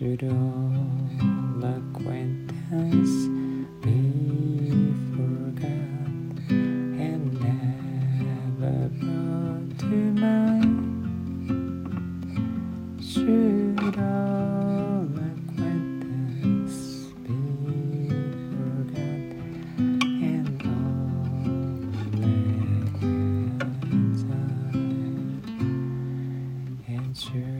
should all acquaintance be forgot and never brought to mind? Should all acquaintance be forgot and all acquaintance and should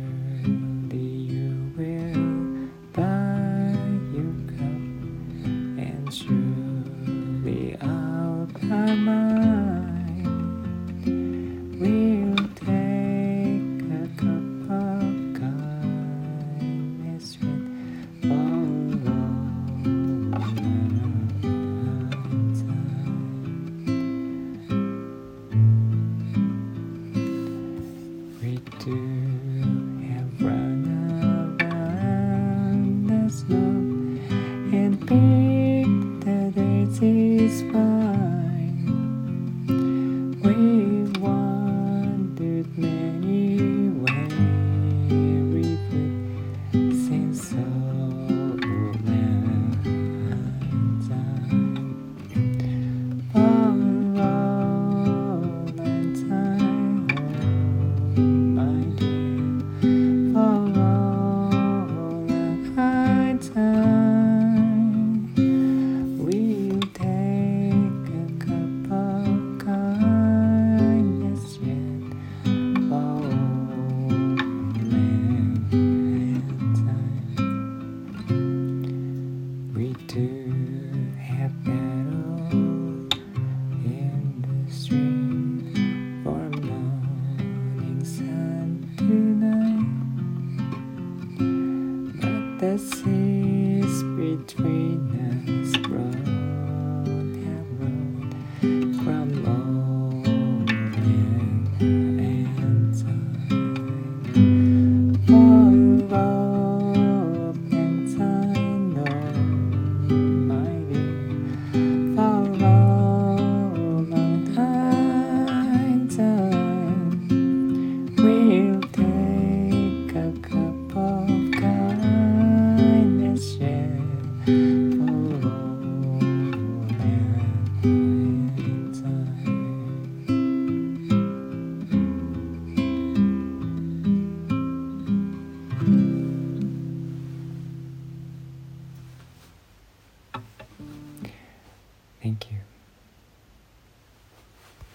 do. Thank you.